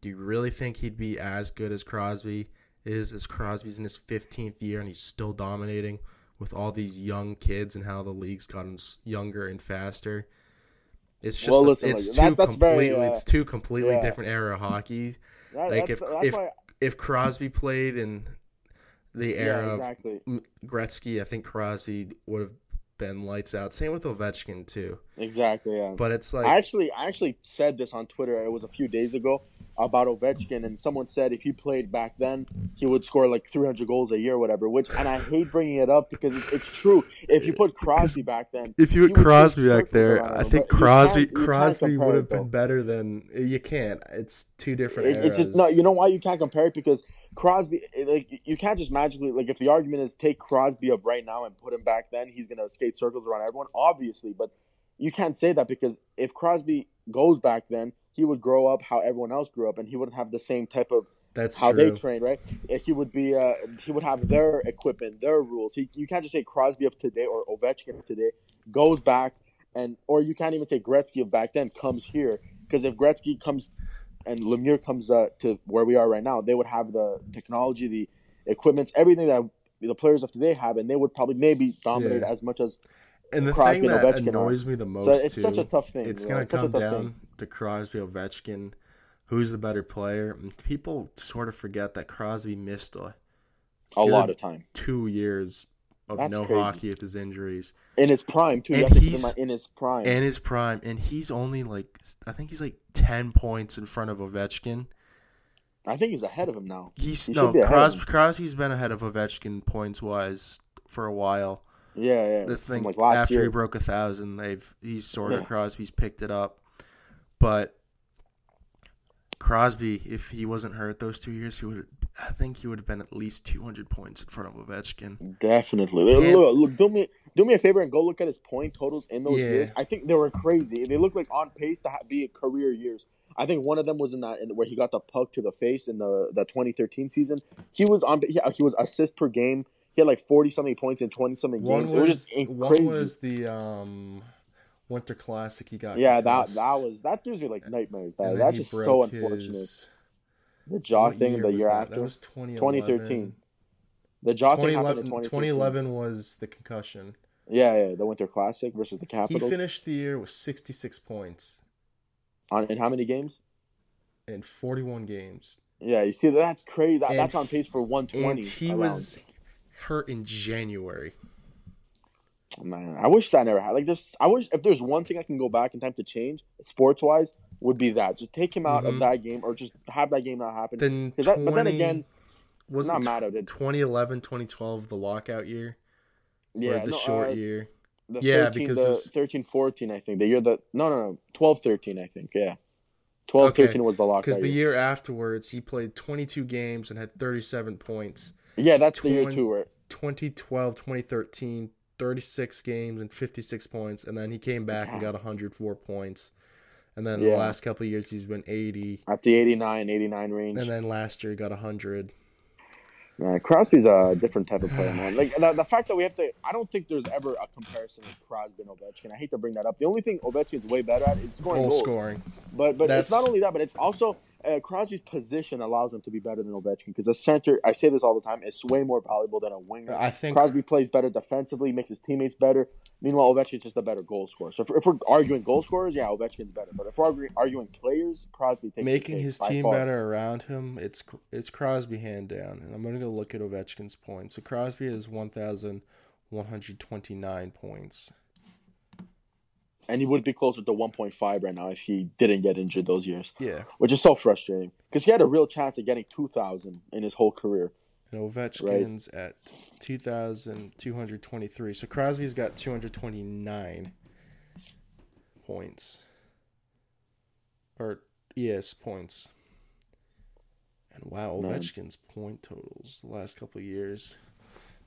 do you really think he'd be as good as Crosby is? As Crosby's in his 15th year and he's still dominating with all these young kids and how the league's gotten younger and faster. It's just Well, listen, it's like, two that- that's very, completely uh, it's two completely yeah. different era of hockey. that, like, that's, if- that's if why. If Crosby played in the Yeah, era exactly. of Gretzky, I think Crosby would have been lights out. Same with Ovechkin too. Exactly. Yeah. But it's like I actually, I actually said this on Twitter. It was a few days ago about Ovechkin, and someone said if he played back then, he would score like 300 goals a year, or whatever. Which, and I hate bringing it up because it's, it's true. If you put Crosby back then, if you put Crosby back there, I think you Crosby can't- you can't Crosby would have been better than you can't. It's two different It, it's just no. You know why you can't compare it because Crosby, like you can't just magically like if the argument is take Crosby up right now and put him back then, he's gonna skate circles around everyone, obviously. But you can't say that because if Crosby goes back then, he would grow up how everyone else grew up, and he wouldn't have the same type of That's how true. they train, right? He would be, uh, he would have their equipment, their rules. He, you can't just say Crosby of today or Ovechkin of today goes back, and or you can't even say Gretzky of back then comes here because if Gretzky comes and Lemieux comes uh, to where we are right now, they would have the technology, the equipments, everything that the players of today have, and they would probably maybe dominate Yeah. as much as. And the Crosby thing that Ovechkin are. annoys me the most So it's too, such a tough thing. it's gonna come down thing. to Crosby Ovechkin. Who's the better player? And people sort of forget that Crosby missed a a lot of time two years of That's no crazy. hockey with his injuries. in his prime too. And in he's- in his prime. and his prime, and he's only like I think he's like ten points in front of Ovechkin. I think he's ahead of him now. He's He no Crosby, Crosby's been ahead of Ovechkin points wise for a while. Yeah, yeah. This thing like last after year. he broke a thousand, they've he's sort of Yeah. Crosby's picked it up, but Crosby, if he wasn't hurt those two years, he would. I think he would have been at least two hundred points in front of Ovechkin. Definitely. Look, And- look, look, do me do me a favor and go look at his point totals in those Yeah. years. I think they were crazy. They looked like on pace to be career years. I think one of them was in that in, where he got the puck to the face in the the 2013 season. He was on. He, he was assist per game. He had like 40 something points in 20 something games. One it was was just in- one crazy. was the um, Winter Classic. He got yeah, that concussed, that was that gives me like nightmares. That that's just so unfortunate. his- The jaw what thing the year that? after That was 2011. 2013. The jaw thing happened in 2011, 2011. 2011 was the concussion. Yeah, yeah, the Winter Classic versus the Capitals. He finished the year with 66 points on in how many games? in 41 games. Yeah, you see that's crazy. That, that's on pace for 120. And he around. was hurt in January. man. I wish that never had. Like this, I wish if there's one thing I can go back in time to change, sports wise, would be that. Just take him out Mhm. of that game, or just have that game not happen. Then 'Cause that- but then again, was not mad at it. 2011, 2012, the lockout year? yeah, the no, short uh, year? The Yeah, 13, because the there's- 13, 14, I think the year that no, no, no, 12, 13, I think. Yeah, 12, Okay, 13 was the lockout. Because the year. afterwards, he played 22 games and had 37 points. yeah, that's the year too. Where 2012, 2013, 36 games and 56 points. And then he came back and got 104 points. And then the last couple of years, he's been 80. at the 89, 89 range. And then last year, he got 100. Man, Crosby's a different type of player, man. Like the, the fact that we have to, I don't think there's ever a comparison with Crosby and Ovechkin. I hate to bring that up. The only thing Ovechkin's way better at is scoring Goal goals. scoring. But but That's- it's not only that, but it's also uh, Crosby's position allows him to be better than Ovechkin because a center, I say this all the time, is way more valuable than a winger. I think Crosby plays better defensively, makes his teammates better. Meanwhile, Ovechkin's just a better goal scorer. So if, if we're arguing goal scorers, yeah, Ovechkin's better. But if we're arguing, arguing players, Crosby takes making his team far. better around him, it's it's Crosby hand down. And I'm gonna go look at Ovechkin's points. So Crosby has 1,129 points. And he would be closer to 1.5 right now if he didn't get injured those years. Yeah, which is so frustrating because he had a real chance of getting 2,000 in his whole career. and Ovechkin's at 2,223. So Crosby's got 229 points. Or, yes, points. And wow. Ovechkin's point totals the last couple of years.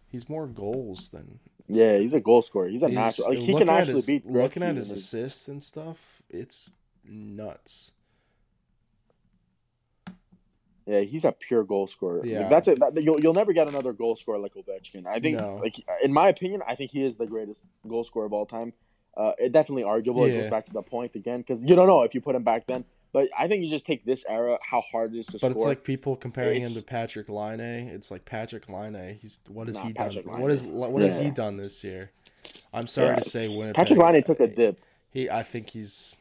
He's more goals than. Yeah, he's a goal scorer. He's a he's- natural. Like, he can actually his- beat Looking at his assists and stuff, it's nuts. Yeah, he's a pure goal scorer. Like, Yeah. that's it. That, you'll you'll never get another goal scorer like Ovechkin. I think, No. like in my opinion, I think he is the greatest goal scorer of all time. Uh, it definitely arguable. It goes back to the point again because you don't know if you put him back then. But I think you just take this era, how hard it is to But score. it's like people comparing him to Patrick Laine. It's like Patrick Laine. He's what has he done? Patrick What is what has he done this year? I'm sorry Yeah. to say, Winnipeg. Patrick Laine took a dip. He, I think he's.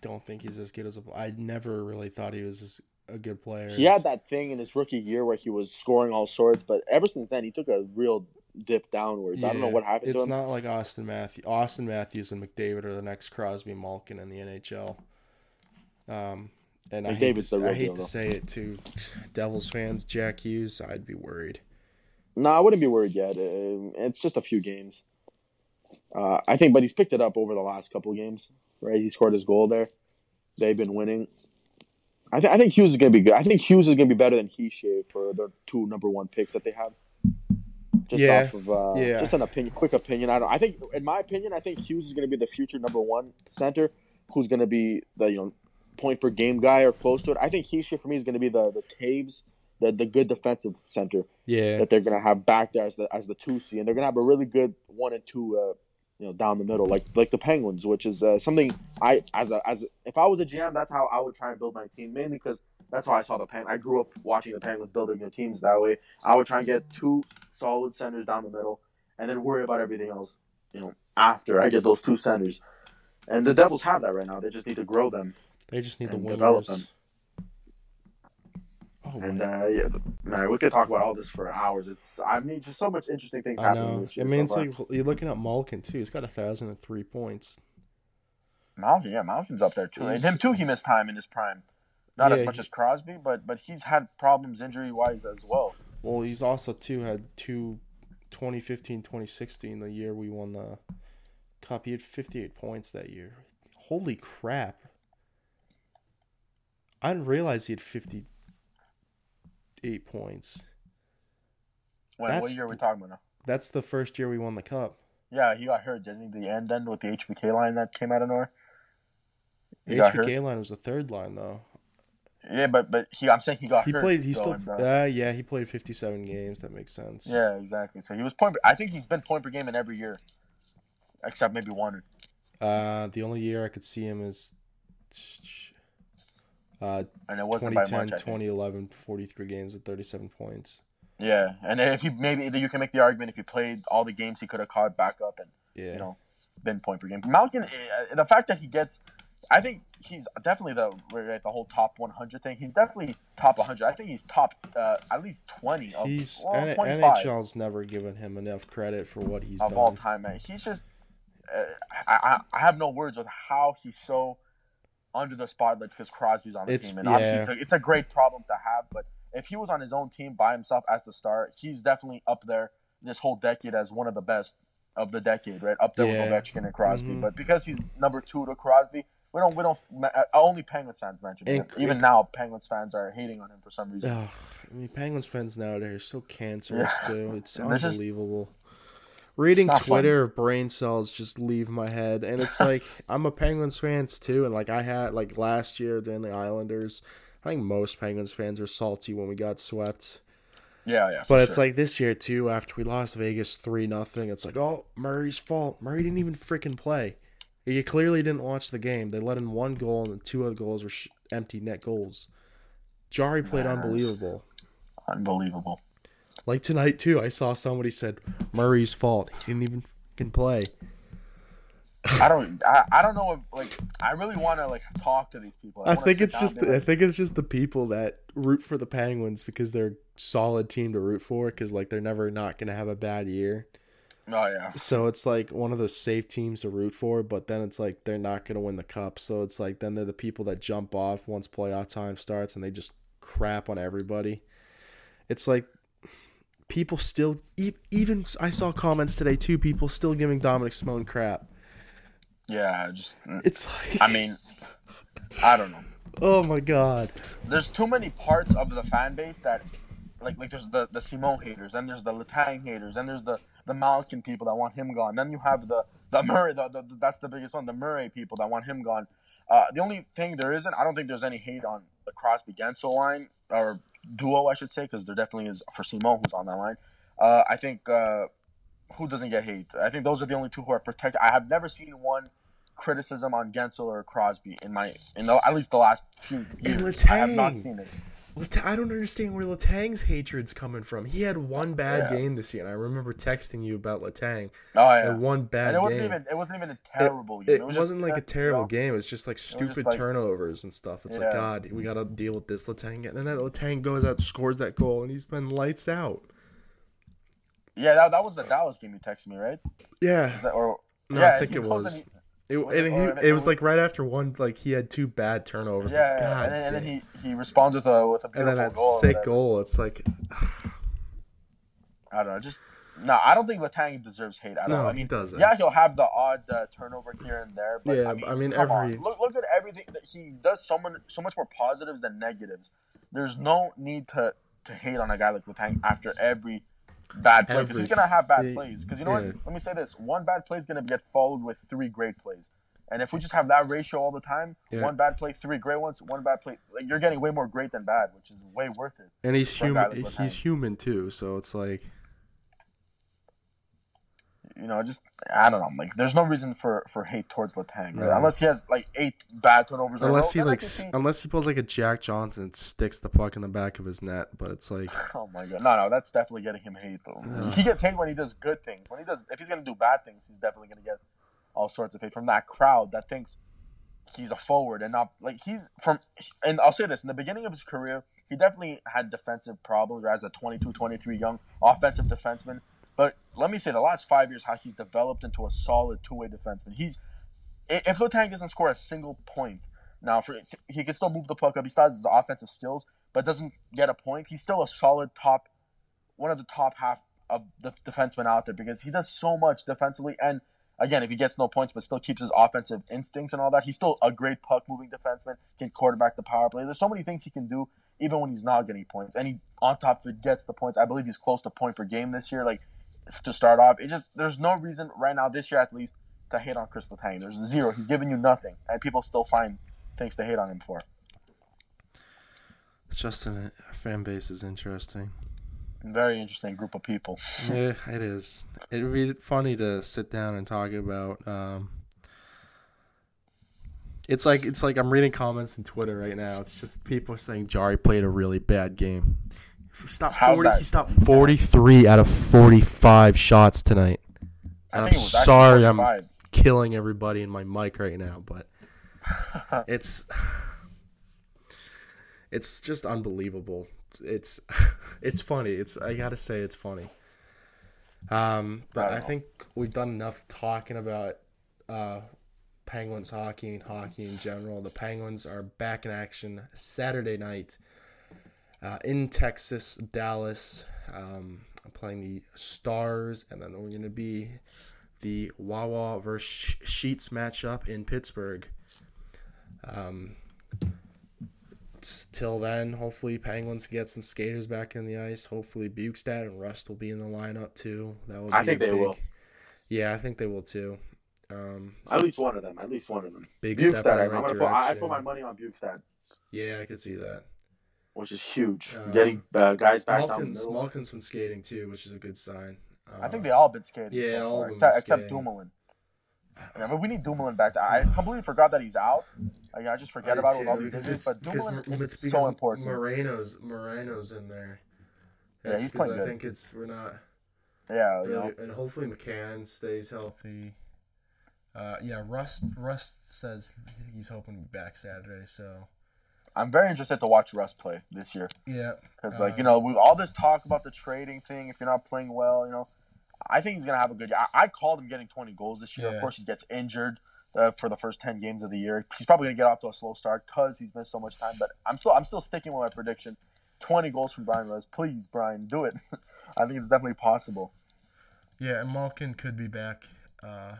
Don't think he's as good as a. I never really thought he was as a good player. He had that thing in his rookie year where he was scoring all sorts, but ever since then he took a real dip downwards. I don't know what happened It's to him. not like Auston Matthews. Auston Matthews and McDavid are the next Crosby Malkin in the NHL. Um, and I hate, to, I hate deal, to say it to Devils fans, Jack Hughes. I'd be worried. No, I wouldn't be worried yet. Uh, It's just a few games. Uh, I think, but he's picked it up over the last couple of games. Right, he scored his goal there. They've been winning. I, th- I think Hughes is going to be good. I think Hughes is going to be better than Hischier for the two number one picks that they have. Just Yeah, off of uh, yeah. just an opinion, quick opinion. I don't. I think, in my opinion, I think Hughes is going to be the future number one center, who's going to be the you know point per game guy or close to it. I think Hischier for me is going to be the the Toews, the the good defensive center Yeah, that they're gonna have back there as the as the two C, and they're gonna have a really good one and two, uh, you know, down the middle, like like the Penguins, which is uh, something I as a as a, if I was a GM, that's how I would try and build my team, mainly because that's how I saw the Pen. I grew up watching the Penguins building their teams that way. I would try and get two solid centers down the middle, and then worry about everything else, you know, after I get those two centers. And the Devils have that right now. They just need to grow them. They just need the winners. Oh, And man. uh, yeah, man, we could talk about all this for hours. It's I mean, just so much interesting things I happening know. this I year. mean, so it's far. like you're looking at Malkin too. He's got a thousand and three points. Malkin, yeah, Malkin's up there too. And him too. He missed time in his prime. Not Yeah, as much he- as Crosby, but but he's had problems injury wise as well. Well, he's also too had two 2015, 2016, the year we won the cup. He had 58 points that year. Holy crap. I didn't realize he had 58 points. When, That's- what year are we talking about now? That's the first year we won the cup. Yeah, he got hurt, didn't he? The end end with the HBK line that came out of nowhere. He hurt. HBK line was the third line though. Yeah, but but he, I'm saying he got He hurt. played. He still. uh, Uh, yeah, he played 57 games. That makes sense. yeah, exactly. So he was point. I think he's been point per game in every year, except maybe one. Uh, the only year I could see him is. Uh, And it wasn't by 2010, much. 2011, 43 games at 37 points. Yeah, and if you maybe you can make the argument if he played all the games he could have caught back up and Yeah. you know been point per game. Malkin, eh, the fact that he gets, I think he's definitely the right, the whole top 100 thing. He's definitely top 100. I think he's top uh, at least 20 of, He's well, N- 25 NHL's never given him enough credit for what he's of done. all time, man. He's just, uh, I, I I have no words with how he's so under the spotlight because Crosby's on the It's- team, and obviously it's a, it's a great problem to have. But if he was on his own team by himself as the star, he's definitely up there this whole decade as one of the best of the decade, right? Up there Yeah. with Ovechkin and Crosby. Mhm. But because he's number two to Crosby, we don't we don't uh, only Penguins fans mention him. And- Even now, Penguins fans are hating on him for some reason. I mean, Penguins fans nowadays are so cancerous Yeah. too. It's there's just- unbelievable. Reading not fun. Twitter, brain cells just leave my head, and it's like I'm a Penguins fans too, and like I had like last year during the Islanders, I think most Penguins fans are salty when we got swept. Yeah, yeah. But it's like this year too. After we lost Vegas three nothing, it's like oh Murray's fault. Murray didn't even freaking play. You clearly didn't watch the game. They let in one goal, and the two other goals were sh- empty net goals. Jarry played Yes. unbelievable. unbelievable. Like tonight too, I saw somebody said Murray's fault. He didn't even fucking play. I don't. I, I don't know. If, like, I really want to like talk to these people. I wanna think it's just be I think it's just the people that root for the Penguins because they're a solid team to root for because like they're never not gonna have a bad year. oh yeah, So it's like one of those safe teams to root for, but then it's like they're not gonna win the cup. So it's like then they're the people that jump off once playoff time starts and they just crap on everybody. It's like people still even I saw comments today too. People still giving Dominik Simon crap. Yeah, just mm. It's like I mean, I don't know. oh my god. There's too many parts of the fan base that, like, like there's the the Simone haters, and there's the Letang haters, and there's the the Malkin people that want him gone. Then you have the the Murray, the, the, that's the biggest one, the Murray people that want him gone. Uh, the only thing there isn't, I don't think there's any hate on the Crosby Guentzel line or duo, I should say, because there definitely is for Simon who's on that line. Uh, I think uh, who doesn't get hate? I think those are the only two who are protected. I have never seen one criticism on Guentzel or Crosby in my in the, at least the last few years. I have not seen it. I don't understand where Letang's hatred's coming from. He had one bad Yeah. game this year, and I remember texting you about Letang. Oh yeah, one bad and it wasn't game. even it wasn't even a terrible game. it, was wasn't just, like a terrible game. It was just like stupid like- turnovers and stuff. It's like God, we gotta deal with this Letang, and then that Letang goes out, scores that goal, and he's been lights out. Yeah, that, that was the Dallas game you texted me, right? Yeah, that, or No, yeah, I think it was. he- it, was and it- he, it was like right after one, like he had two bad turnovers. yeah, like, God, and then, and then he, he responds with a with a beautiful and then that goal. sick goal. It's like I don't know, just no. I don't think Letang deserves hate at No, all. I he mean, doesn't. yeah, he'll have the odd uh, turnover here and there, but Yeah, I mean, I mean, every- on. look look at everything that he does. So much so much more positives than negatives. There's no need to to hate on a guy like Letang after every bad plays. because he's gonna have bad plays. Because you know yeah. what? Let me say this: one bad play is gonna get followed with three great plays. And if we just have that ratio all the time, Yeah. one bad play, three great ones, one bad play, like you're getting way more great than bad, which is way worth it. and he's For a guy human. He's human too, so it's like You know, just I don't know. Like, there's no reason for for hate towards Letang, right? No. unless he has like eight bad turnovers. unless he row, then I like s- unless he pulls like a Jack Johnson, and sticks the puck in the back of his net. But it's like Oh my god, no, no, that's definitely getting him hate though. Ugh. He gets hate when he does good things. When he does, if he's gonna do bad things, he's definitely gonna get all sorts of hate from that crowd that thinks he's a forward and not like he's from. And I'll say this: in the beginning of his career, he definitely had defensive problems as a 22, 23 young offensive defenseman. But let me say, the last five years, how he's developed into a solid two way defenseman. He's if Letang doesn't score a single point now, for he can still move the puck up. He still has his offensive skills, but doesn't get a point. He's still a solid top, one of the top half of the defensemen out there because he does so much defensively. And again, if he gets no points but still keeps his offensive instincts and all that, he's still a great puck moving defenseman. Can quarterback the power play. There's so many things he can do even when he's not getting points. And he on top of it gets the points. I believe he's close to point per game this year. Like to start off, it just there's no reason right now this year at least to hate on Chris Letang. There's zero. He's giving you nothing, and people still find things to hate on him for. Justin fan base is interesting. Very interesting group of people. yeah, it is. It would be funny to sit down and talk about. Um, it's like it's like I'm reading comments on Twitter right now. It's just people saying Jarry played a really bad game. He stopped How's forty. that? He stopped forty three out of forty five shots tonight. I I'm think it was actually sorry, I'm killing everybody in my mic right now, but it's it's just unbelievable. It's it's funny. It's I gotta say it's funny. Um, but I I think we've done enough talking about uh, Penguins hockey and hockey in general. The Penguins are back in action Saturday night uh, in Texas, Dallas. Um, playing the Stars, and then we're going to be the Wawa versus Sh- Sheetz matchup in Pittsburgh. Um, till then, hopefully Penguins get some skaters back in the ice. Hopefully Bjugstad and Rust will be in the lineup too. That would I think they big- will. Yeah, I think they will too. Um, At least one of them. At least one of them. big step in Bjugstad. the I'm gonna put, I I put my money on Bjugstad, Yeah, I could see that. Which is huge. Um, Getting uh, guys back down the Malkin's, middle. Malkin's been skating too, which is a good sign. I think Uh, they all been skating. yeah, so all far, of except, been except. Dumoulin. Yeah, but we need Dumoulin back. I completely forgot that he's out. Like, I just forget about it with all these because injuries. it's- But because Dumoulin is it's so important. Marino's Marino's in there. Yeah, he's because playing I good. think it's we're not Yeah, you really, know. and hopefully McCann stays healthy. Uh, yeah, Rust Rust says he's hoping to be back Saturday. So I'm very interested to watch Rust play this year. yeah, Because, like, Uh, you know, all this talk about the trading thing, if you're not playing well, you know, I think he's going to have a good year. I, I called him getting 20 goals this year. Yeah. Of course, he gets injured uh, for the first 10 games of the year. He's probably going to get off to a slow start because he's missed so much time. But I'm still I'm still sticking with my prediction. 20 goals from Bryan Rust. Please, Bryan, do it. I think it's definitely possible. Yeah, and Malkin could be back uh,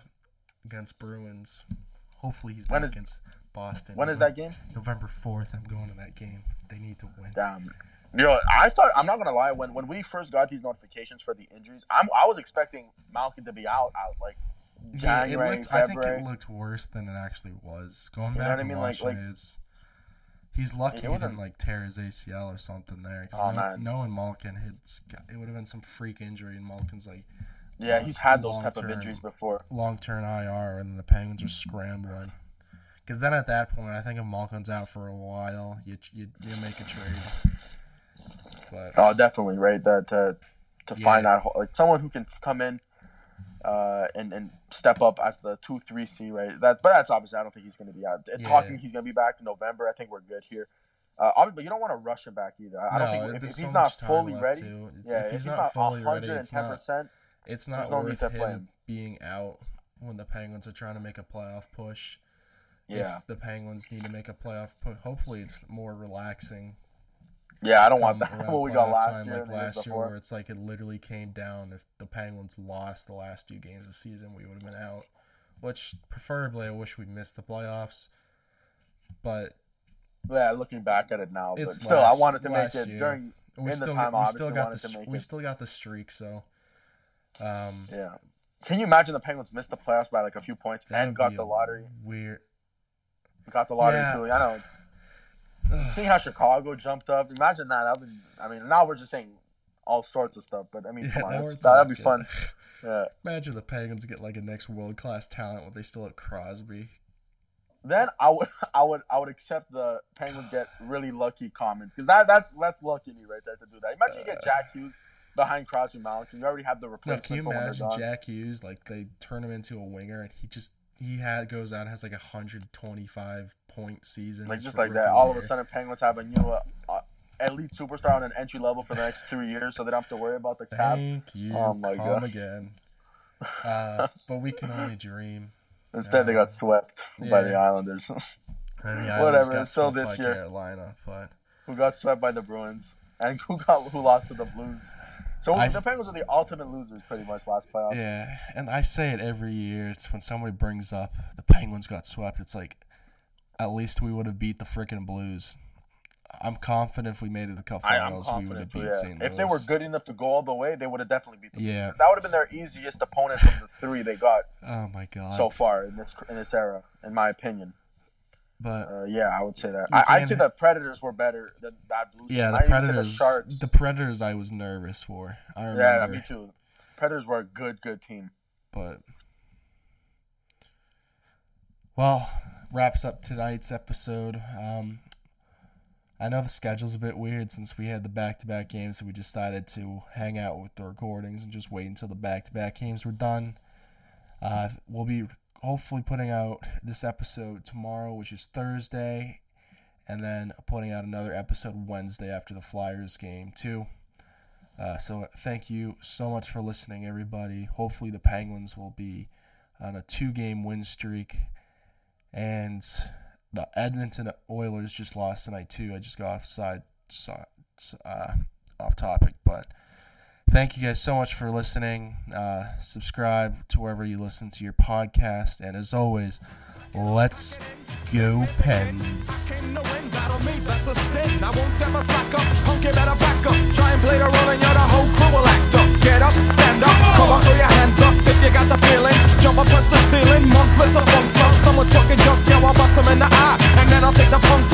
against Bruins. Hopefully he's back is- against Boston. When is that game? November fourth. I'm going to that game. They need to win. Damn. You know, I thought I'm not gonna lie. When when we first got these notifications for the injuries, I'm I was expecting Malkin to be out out like Yeah, it January, looked, I think it looked worse than it actually was. Going You know back what I and mean? Like- watching like- his, he's lucky he didn't like tear his ACL or something there. 'cause Oh, man. knowing Malkin, it's, it would have been some freak injury, and Malkin's like yeah, uh, he's had those type of injuries before. long term IR, and the Penguins are scrambling. Because then at that point, I think if Malkin's out for a while, you you, you make a trade. But Oh, definitely right. That to to find Yeah. that ho- like someone who can come in, uh, and and step up as the two three C right. That but that's obviously I don't think he's going to be out. Yeah. Talking he's going to be back in November. I think we're good here. Uh, but you don't want to rush him back either. I I don't think if, if he's not fully ready, yeah, if he's not not fully ready, it's ten not percent, it's not no worth him him. being out when the Penguins are trying to make a playoff push. Yeah, If the Penguins need to make a playoff hopefully it's more relaxing. yeah, I don't want that. what we got last time, year, like the last year, where it's like it literally came down. If the Penguins lost the last two games of the season, we would have been out. Which preferably, I wish we missed the playoffs. But Yeah, looking back at it now, but still, I wanted to make it year. during. we In the still time, we still got the we it- still got the streak. So, um, Yeah, can you imagine the Penguins missed the playoffs by like a few points and got the lottery? Weird. Got the lottery Yeah. too. I know. Seeing how Chicago jumped up, imagine that. That'd I mean, now we're just saying all sorts of stuff, but I mean, Yeah, come on, now that's- we're that'd be fun. Yeah. Imagine the Penguins get like a next world class talent when they still have Crosby. Then I would, I would, I would accept the Penguins get really lucky comments because that, that's that's lucky me right there to do that. Imagine you get uh. Jack Hughes behind Crosby Malkin. You already have the replacement. can you for when they're imagine. Jack Hughes like they turn him into a winger and he just he had goes out and has like a hundred twenty five point season Like just like that, all of a sudden Penguins have a new uh, uh, elite superstar on an entry level for the next three years, so they don't have to worry about the cap. Thank you. Oh my God. again. Uh, but we can only dream. Instead, they got swept by the Islanders, And the Whatever, Islanders it's still this year. Carolina, but who got swept by the Bruins, and who got who lost to the Blues. So I- the Penguins are the ultimate losers, pretty much last playoffs. yeah. And I say it every year. It's when somebody brings up the Penguins got swept. It's like at least we would have beat the freaking Blues. I'm confident if we made it to the Cup Finals, we would have beat yeah. St. Louis. If they were good enough to go all the way, they would have definitely beat them. Yeah. That would have been their easiest opponent from the three they got Oh my god. so far in this in this era, in my opinion. But Uh, yeah, I would say that. I, I'd say the Predators were better than that Blues. yeah, the I Predators. The Sharks. The Predators, I was nervous for. I remember. yeah, me too. Predators were a good, good team. but well wraps up tonight's episode um i know the schedule's a bit weird since we had the back-to-back games so we decided to hang out with the recordings and just wait until the back-to-back games were done uh we'll be hopefully putting out this episode tomorrow which is thursday and then putting out another episode wednesday after the flyers game too uh, so thank you so much for listening, everybody. Hopefully the Penguins will be on a two-game win streak, and the Edmonton Oilers just lost tonight too. I just got offside, so- uh, off topic, but thank you guys so much for listening. Uh, subscribe to wherever you listen to your podcast, and as always, let's go Pens. Get up, stand up, come on, throw your hands up if you got the feeling. Jump up, touch the ceiling, monks. Someone's talking junk, I'll bust 'em in the eye. And then I'll take the punks